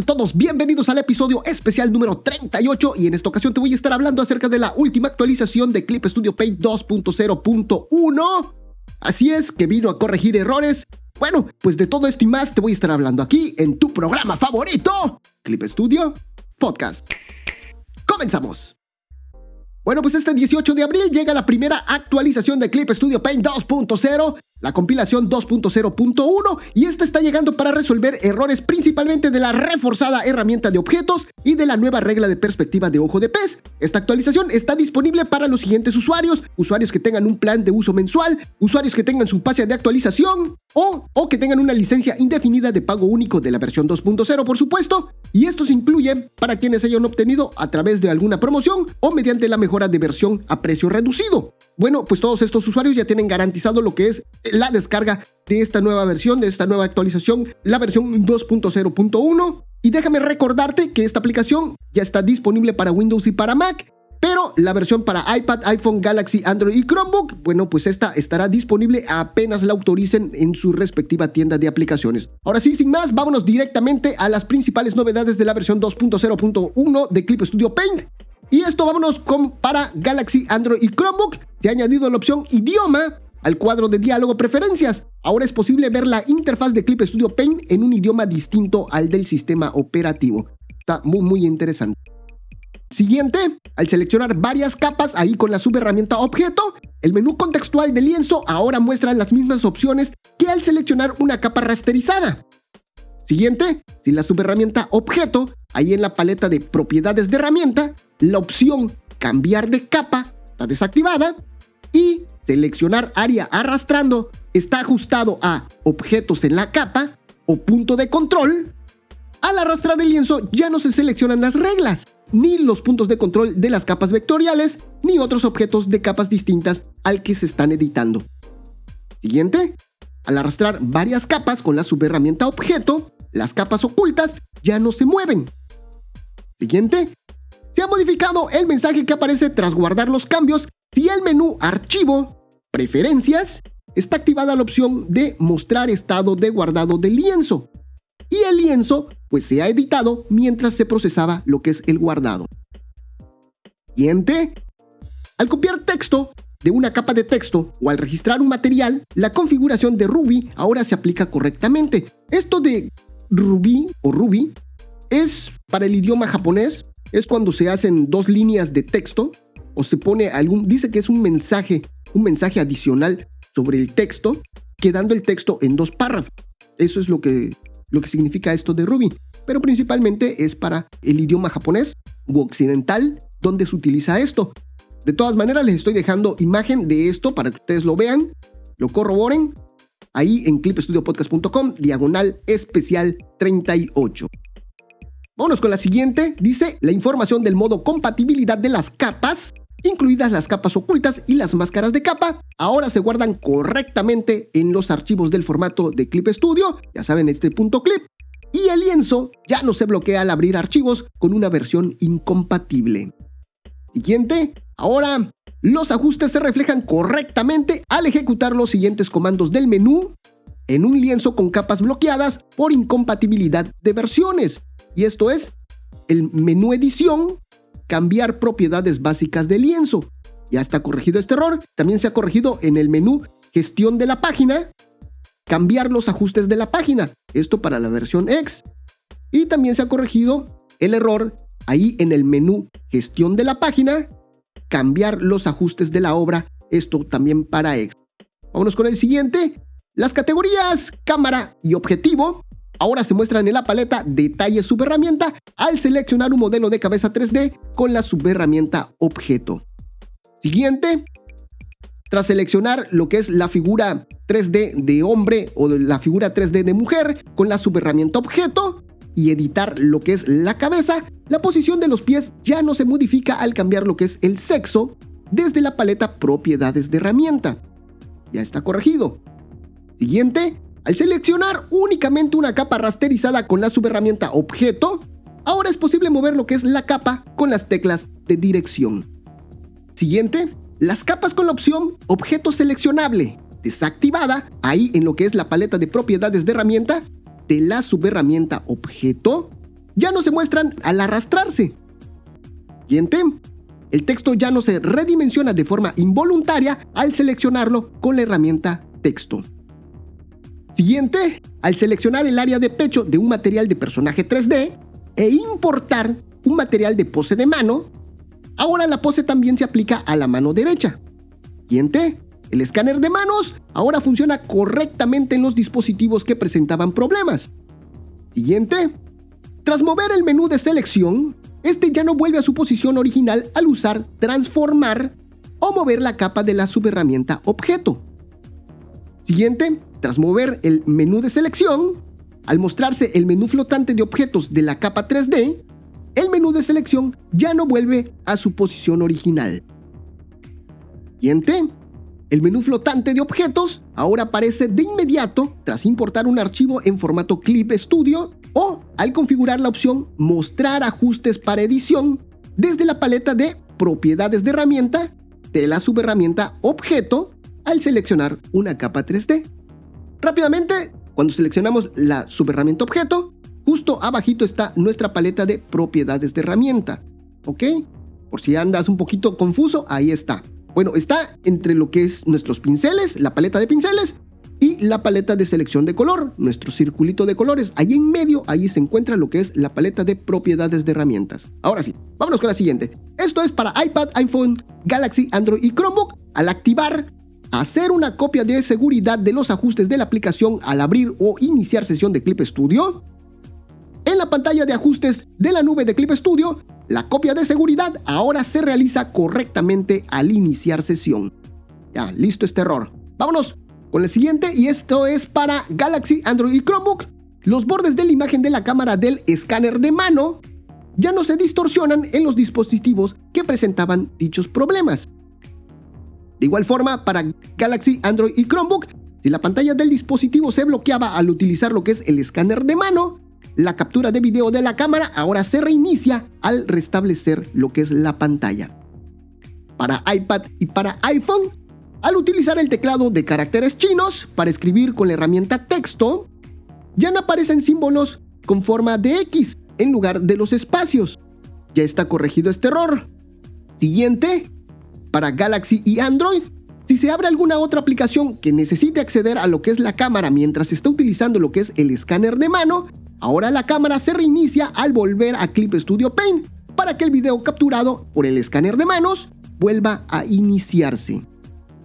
Todos bienvenidos al episodio especial número 38 y en esta ocasión te voy a estar hablando acerca de la última actualización de Clip Studio Paint 2.0.1. Así es, que vino a corregir errores. Bueno, pues de todo esto y más te voy a estar hablando aquí en tu programa favorito, Clip Studio Podcast. Comenzamos. Bueno, pues este 18 de abril llega la primera actualización de Clip Studio Paint 2.0 la compilación 2.0.1 y esta está llegando para resolver errores principalmente de la reforzada herramienta de objetos y de la nueva regla de perspectiva de ojo de pez. Esta actualización está disponible para los siguientes usuarios, usuarios que tengan un plan de uso mensual, usuarios que tengan su pase de actualización o, o que tengan una licencia indefinida de pago único de la versión 2.0 por supuesto, y estos incluyen para quienes hayan obtenido a través de alguna promoción o mediante la mejora de versión a precio reducido. Bueno, pues todos estos usuarios ya tienen garantizado lo que es la descarga de esta nueva versión, de esta nueva actualización, la versión 2.0.1. Y déjame recordarte que esta aplicación ya está disponible para Windows y para Mac. Pero la versión para iPad, iPhone, Galaxy, Android y Chromebook, bueno, pues esta estará disponible apenas la autoricen en su respectiva tienda de aplicaciones. Ahora sí, sin más, vámonos directamente a las principales novedades de la versión 2.0.1 de Clip Studio Paint. Y esto vámonos con para Galaxy, Android y Chromebook. Se ha añadido la opción idioma al cuadro de diálogo preferencias. Ahora es posible ver la interfaz de Clip Studio Paint en un idioma distinto al del sistema operativo. Está muy muy interesante. Siguiente, al seleccionar varias capas ahí con la subherramienta objeto, el menú contextual de lienzo ahora muestra las mismas opciones que al seleccionar una capa rasterizada. Siguiente, si la subherramienta objeto, ahí en la paleta de propiedades de herramienta, la opción cambiar de capa está desactivada y seleccionar área arrastrando está ajustado a objetos en la capa o punto de control, al arrastrar el lienzo ya no se seleccionan las reglas, ni los puntos de control de las capas vectoriales, ni otros objetos de capas distintas al que se están editando. Siguiente, al arrastrar varias capas con la subherramienta objeto, las capas ocultas ya no se mueven. Siguiente, se ha modificado el mensaje que aparece tras guardar los cambios si el menú Archivo, Preferencias, está activada la opción de mostrar estado de guardado del lienzo. Y el lienzo pues se ha editado mientras se procesaba lo que es el guardado. Siguiente. Al copiar texto de una capa de texto o al registrar un material, la configuración de Ruby ahora se aplica correctamente. Esto de Ruby o Ruby es para el idioma japonés, es cuando se hacen dos líneas de texto o se pone algún, dice que es un mensaje, un mensaje adicional sobre el texto, quedando el texto en dos párrafos. Eso es lo que, lo que significa esto de Ruby. Pero principalmente es para el idioma japonés u occidental donde se utiliza esto. De todas maneras, les estoy dejando imagen de esto para que ustedes lo vean, lo corroboren, ahí en clipstudiopodcast.com, diagonal especial 38. Vámonos con la siguiente. Dice la información del modo compatibilidad de las capas incluidas las capas ocultas y las máscaras de capa, ahora se guardan correctamente en los archivos del formato de Clip Studio, ya saben, este punto clip, y el lienzo ya no se bloquea al abrir archivos con una versión incompatible. Siguiente, ahora los ajustes se reflejan correctamente al ejecutar los siguientes comandos del menú en un lienzo con capas bloqueadas por incompatibilidad de versiones. Y esto es el menú edición cambiar propiedades básicas del lienzo. Ya está corregido este error. También se ha corregido en el menú gestión de la página, cambiar los ajustes de la página. Esto para la versión X. Y también se ha corregido el error ahí en el menú gestión de la página, cambiar los ajustes de la obra. Esto también para X. Vámonos con el siguiente. Las categorías cámara y objetivo Ahora se muestran en la paleta detalles subherramienta al seleccionar un modelo de cabeza 3D con la subherramienta objeto. Siguiente, tras seleccionar lo que es la figura 3D de hombre o la figura 3D de mujer con la subherramienta objeto y editar lo que es la cabeza, la posición de los pies ya no se modifica al cambiar lo que es el sexo desde la paleta propiedades de herramienta. Ya está corregido. Siguiente, al seleccionar únicamente una capa rasterizada con la subherramienta Objeto, ahora es posible mover lo que es la capa con las teclas de dirección. Siguiente, las capas con la opción Objeto seleccionable, desactivada ahí en lo que es la paleta de propiedades de herramienta de la subherramienta Objeto, ya no se muestran al arrastrarse. Siguiente. El texto ya no se redimensiona de forma involuntaria al seleccionarlo con la herramienta texto. Siguiente, al seleccionar el área de pecho de un material de personaje 3D e importar un material de pose de mano, ahora la pose también se aplica a la mano derecha. Siguiente, el escáner de manos ahora funciona correctamente en los dispositivos que presentaban problemas. Siguiente, tras mover el menú de selección, este ya no vuelve a su posición original al usar transformar o mover la capa de la subherramienta objeto. Siguiente, tras mover el menú de selección, al mostrarse el menú flotante de objetos de la capa 3D, el menú de selección ya no vuelve a su posición original. Siguiente, el menú flotante de objetos ahora aparece de inmediato tras importar un archivo en formato Clip Studio o al configurar la opción Mostrar ajustes para edición desde la paleta de Propiedades de herramienta de la subherramienta Objeto al seleccionar una capa 3D. Rápidamente, cuando seleccionamos la subherramienta objeto, justo abajito está nuestra paleta de propiedades de herramienta. ¿Ok? Por si andas un poquito confuso, ahí está. Bueno, está entre lo que es nuestros pinceles, la paleta de pinceles y la paleta de selección de color, nuestro circulito de colores. Ahí en medio, ahí se encuentra lo que es la paleta de propiedades de herramientas. Ahora sí, vámonos con la siguiente. Esto es para iPad, iPhone, Galaxy, Android y Chromebook. Al activar hacer una copia de seguridad de los ajustes de la aplicación al abrir o iniciar sesión de Clip Studio. En la pantalla de ajustes de la nube de Clip Studio, la copia de seguridad ahora se realiza correctamente al iniciar sesión. Ya, listo este error. Vámonos con el siguiente y esto es para Galaxy, Android y Chromebook. Los bordes de la imagen de la cámara del escáner de mano ya no se distorsionan en los dispositivos que presentaban dichos problemas. De igual forma, para Galaxy, Android y Chromebook, si la pantalla del dispositivo se bloqueaba al utilizar lo que es el escáner de mano, la captura de video de la cámara ahora se reinicia al restablecer lo que es la pantalla. Para iPad y para iPhone, al utilizar el teclado de caracteres chinos para escribir con la herramienta texto, ya no aparecen símbolos con forma de X en lugar de los espacios. Ya está corregido este error. Siguiente, para Galaxy y Android. Si se abre alguna otra aplicación que necesite acceder a lo que es la cámara mientras está utilizando lo que es el escáner de mano, ahora la cámara se reinicia al volver a Clip Studio Paint para que el video capturado por el escáner de manos vuelva a iniciarse.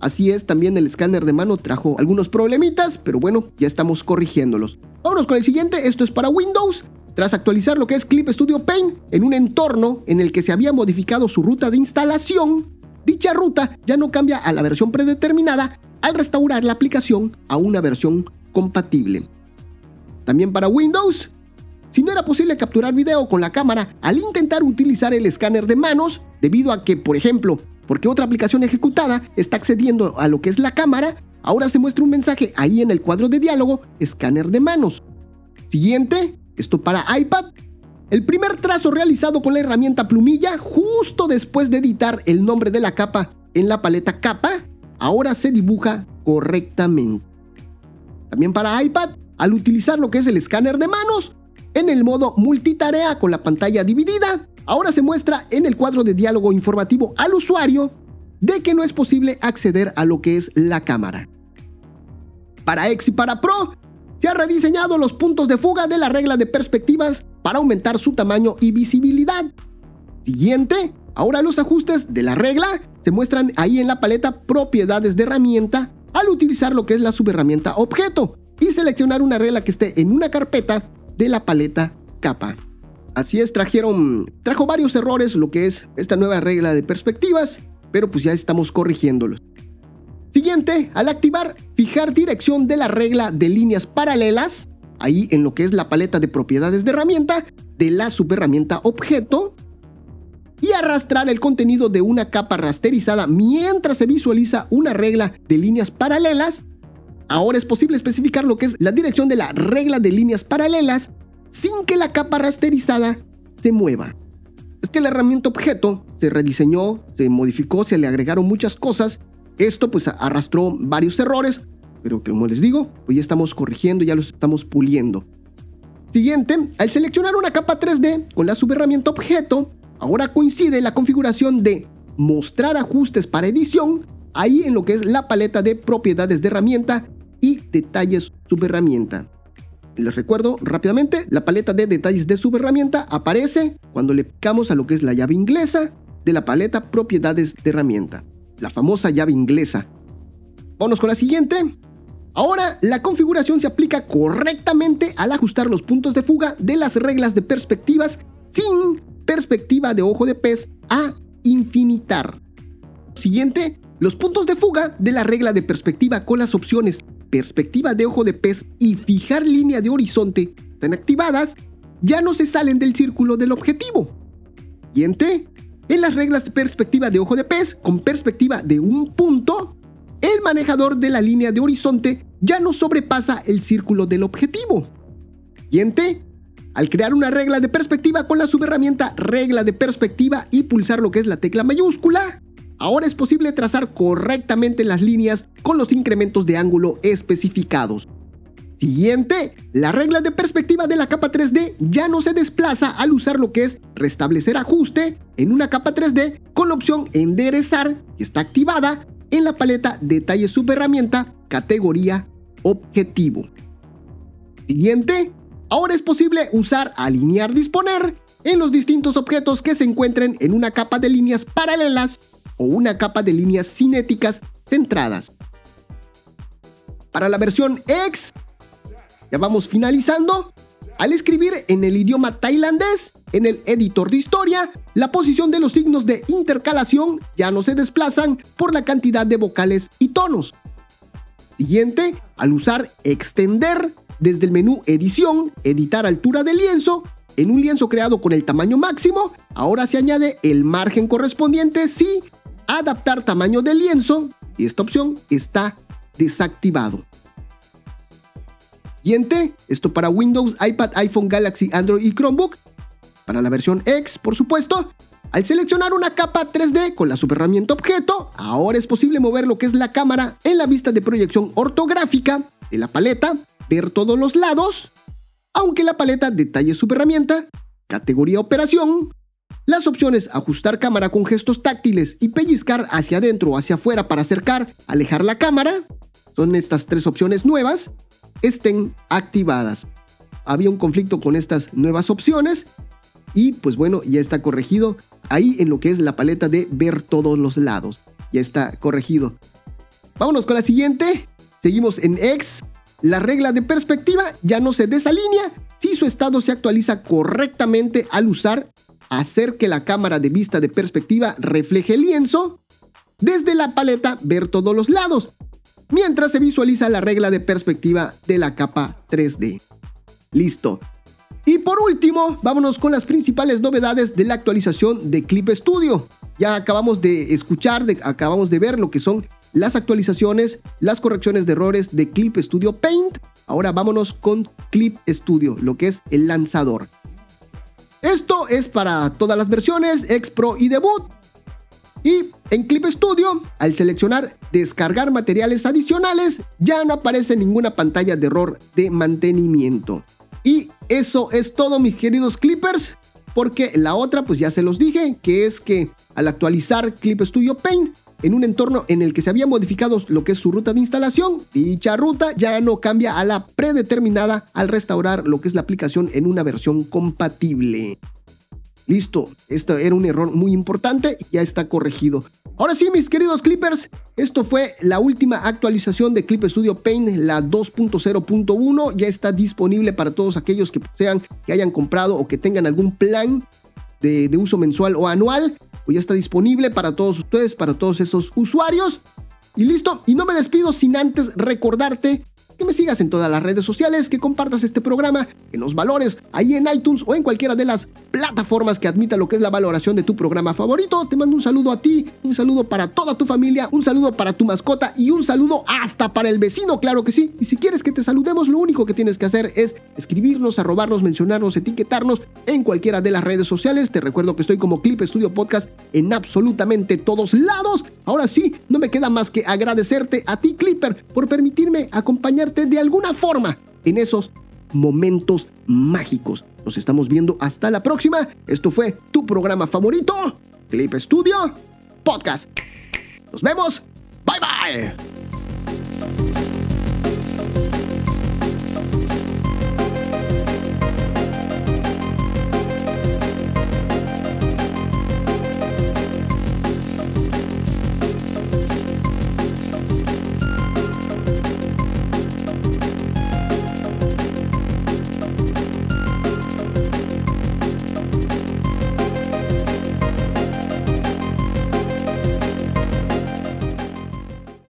Así es, también el escáner de mano trajo algunos problemitas, pero bueno, ya estamos corrigiéndolos. Vámonos con el siguiente, esto es para Windows. Tras actualizar lo que es Clip Studio Paint en un entorno en el que se había modificado su ruta de instalación, dicha ruta ya no cambia a la versión predeterminada al restaurar la aplicación a una versión compatible. También para Windows, si no era posible capturar video con la cámara al intentar utilizar el escáner de manos, debido a que, por ejemplo, porque otra aplicación ejecutada está accediendo a lo que es la cámara, ahora se muestra un mensaje ahí en el cuadro de diálogo, escáner de manos. Siguiente, esto para iPad, el primer trazo realizado con la herramienta plumilla, justo después de editar el nombre de la capa en la paleta capa, ahora se dibuja correctamente. También para iPad, al utilizar lo que es el escáner de manos, en el modo multitarea con la pantalla dividida, ahora se muestra en el cuadro de diálogo informativo al usuario de que no es posible acceder a lo que es la cámara. Para X y para Pro, se han rediseñado los puntos de fuga de la regla de perspectivas para aumentar su tamaño y visibilidad. Siguiente, ahora los ajustes de la regla se muestran ahí en la paleta propiedades de herramienta al utilizar lo que es la subherramienta objeto y seleccionar una regla que esté en una carpeta de la paleta capa. Así es, trajeron, trajo varios errores lo que es esta nueva regla de perspectivas, pero pues ya estamos corrigiéndolos. Siguiente, al activar, fijar dirección de la regla de líneas paralelas, ahí en lo que es la paleta de propiedades de herramienta, de la subherramienta objeto, y arrastrar el contenido de una capa rasterizada mientras se visualiza una regla de líneas paralelas. Ahora es posible especificar lo que es la dirección de la regla de líneas paralelas sin que la capa rasterizada se mueva. Es que la herramienta objeto se rediseñó, se modificó, se le agregaron muchas cosas esto pues arrastró varios errores, pero como les digo, pues ya estamos corrigiendo, ya los estamos puliendo. Siguiente, al seleccionar una capa 3D con la subherramienta objeto, ahora coincide la configuración de mostrar ajustes para edición ahí en lo que es la paleta de propiedades de herramienta y detalles subherramienta. Les recuerdo rápidamente, la paleta de detalles de subherramienta aparece cuando le picamos a lo que es la llave inglesa de la paleta propiedades de herramienta, la famosa llave inglesa. Vamos con la siguiente. Ahora la configuración se aplica correctamente al ajustar los puntos de fuga de las reglas de perspectivas sin perspectiva de ojo de pez a infinitar. Siguiente, los puntos de fuga de la regla de perspectiva con las opciones perspectiva de ojo de pez y fijar línea de horizonte están activadas, ya no se salen del círculo del objetivo. Siguiente, en las reglas de perspectiva de ojo de pez con perspectiva de un punto, el manejador de la línea de horizonte ya no sobrepasa el círculo del objetivo. Siguiente, al crear una regla de perspectiva con la subherramienta regla de perspectiva y pulsar lo que es la tecla mayúscula, ahora es posible trazar correctamente las líneas con los incrementos de ángulo especificados. Siguiente, la regla de perspectiva de la capa 3D ya no se desplaza al usar lo que es restablecer ajuste en una capa 3D con la opción enderezar y está activada en la paleta Detalle Subherramienta, categoría Objetivo. Siguiente, ahora es posible usar Alinear Disponer en los distintos objetos que se encuentren en una capa de líneas paralelas o una capa de líneas cinéticas centradas. Para la versión X, ya vamos finalizando. Al escribir en el idioma tailandés, en el editor de historia, la posición de los signos de intercalación ya no se desplazan por la cantidad de vocales y tonos. Siguiente, al usar extender desde el menú edición, editar altura de lienzo, en un lienzo creado con el tamaño máximo, ahora se añade el margen correspondiente si adaptar tamaño de lienzo y esta opción está desactivado. Siguiente, esto para Windows, iPad, iPhone, Galaxy, Android y Chromebook. Para la versión X, por supuesto, al seleccionar una capa 3D con la subherramienta objeto, ahora es posible mover lo que es la cámara en la vista de proyección ortográfica de la paleta, ver todos los lados, aunque la paleta detalle subherramienta, categoría operación, las opciones ajustar cámara con gestos táctiles y pellizcar hacia adentro o hacia afuera para acercar, alejar la cámara, son estas tres opciones nuevas, estén activadas. Había un conflicto con estas nuevas opciones y pues bueno, ya está corregido ahí en lo que es la paleta de ver todos los lados. Ya está corregido. Vámonos con la siguiente. Seguimos en X. La regla de perspectiva ya no se desalinea si su estado se actualiza correctamente al usar hacer que la cámara de vista de perspectiva refleje el lienzo, desde la paleta ver todos los lados, mientras se visualiza la regla de perspectiva de la capa 3D. Listo. Y por último, vámonos con las principales novedades de la actualización de Clip Studio. Ya acabamos de escuchar, acabamos de ver lo que son las actualizaciones, las correcciones de errores de Clip Studio Paint. Ahora vámonos con Clip Studio, lo que es el lanzador. Esto es para todas las versiones, X Pro y Debut. Y en Clip Studio, al seleccionar descargar materiales adicionales, ya no aparece ninguna pantalla de error de mantenimiento. Y eso es todo, mis queridos clippers, porque la otra, pues ya se los dije, que es que al actualizar Clip Studio Paint, en un entorno en el que se había modificado lo que es su ruta de instalación. Dicha ruta ya no cambia a la predeterminada al restaurar lo que es la aplicación en una versión compatible. Listo, esto era un error muy importante y ya está corregido. Ahora sí, mis queridos Clippers, esto fue la última actualización de Clip Studio Paint, la 2.0.1. Ya está disponible para todos aquellos que sean, que hayan comprado o que tengan algún plan de, de uso mensual o anual pues ya está disponible para todos ustedes, para todos esos usuarios. Y listo, y no me despido sin antes recordarte que me sigas en todas las redes sociales, que compartas este programa, que nos valores ahí en iTunes o en cualquiera de las plataformas que admita lo que es la valoración de tu programa favorito. Te mando un saludo a ti, un saludo para toda tu familia, un saludo para tu mascota y un saludo hasta para el vecino, claro que sí. Y si quieres que te saludemos, lo único que tienes que hacer es escribirnos, arrobarnos, mencionarnos, etiquetarnos en cualquiera de las redes sociales. Te recuerdo que estoy como Clip Studio Podcast en absolutamente todos lados. Ahora sí, no me queda más que agradecerte a ti, Clipper, por permitirme acompañar de alguna forma en esos momentos mágicos. Nos estamos viendo hasta la próxima. Esto fue tu programa favorito, Clip Studio Podcast. Nos vemos. Bye bye.